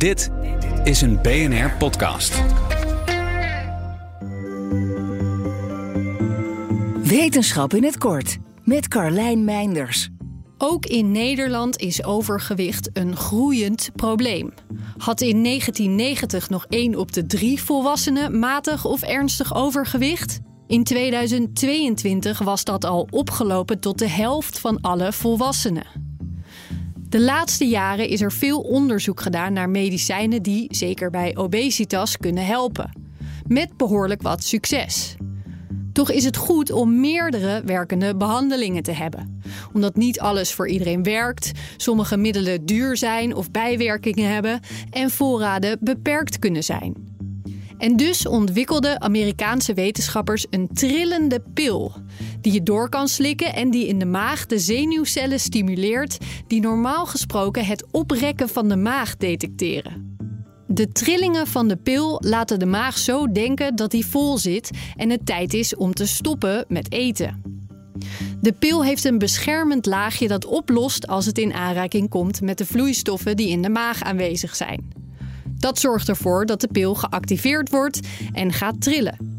Dit is een BNR podcast. Wetenschap in het kort met Carlijn Meinders. Ook in Nederland is overgewicht een groeiend probleem. Had in 1990 nog 1 op de 3 volwassenen matig of ernstig overgewicht? In 2022 was dat al opgelopen tot de helft van alle volwassenen. De laatste jaren is er veel onderzoek gedaan naar medicijnen die, zeker bij obesitas, kunnen helpen. Met behoorlijk wat succes. Toch is het goed om meerdere werkende behandelingen te hebben. Omdat niet alles voor iedereen werkt, sommige middelen duur zijn of bijwerkingen hebben en voorraden beperkt kunnen zijn. En dus ontwikkelden Amerikaanse wetenschappers een trillende pil. Die je door kan slikken en die in de maag de zenuwcellen stimuleert, die normaal gesproken het oprekken van de maag detecteren. De trillingen van de pil laten de maag zo denken dat die vol zit en het tijd is om te stoppen met eten. De pil heeft een beschermend laagje dat oplost als het in aanraking komt met de vloeistoffen die in de maag aanwezig zijn. Dat zorgt ervoor dat de pil geactiveerd wordt en gaat trillen.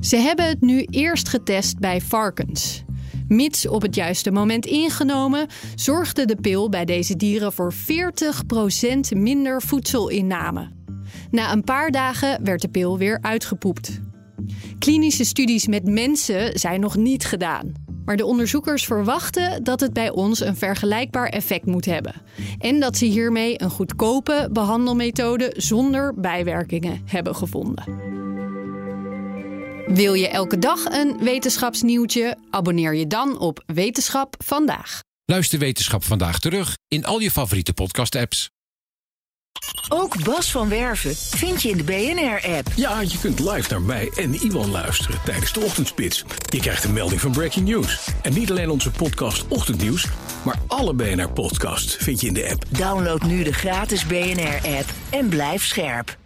Ze hebben het nu eerst getest bij varkens. Mits op het juiste moment ingenomen, zorgde de pil bij deze dieren voor 40% minder voedselinname. Na een paar dagen werd de pil weer uitgepoept. Klinische studies met mensen zijn nog niet gedaan. Maar de onderzoekers verwachten dat het bij ons een vergelijkbaar effect moet hebben. En dat ze hiermee een goedkope behandelmethode zonder bijwerkingen hebben gevonden. Wil je elke dag een wetenschapsnieuwtje? Abonneer je dan op Wetenschap vandaag. Luister Wetenschap vandaag terug in al je favoriete podcast-apps. Ook Bas van Werven vind je in de BNR-app. Ja, je kunt live naar mij en Iwan luisteren tijdens de ochtendspits. Je krijgt een melding van Breaking News. En niet alleen onze podcast Ochtendnieuws, maar alle BNR-podcasts vind je in de app. Download nu de gratis BNR-app en blijf scherp.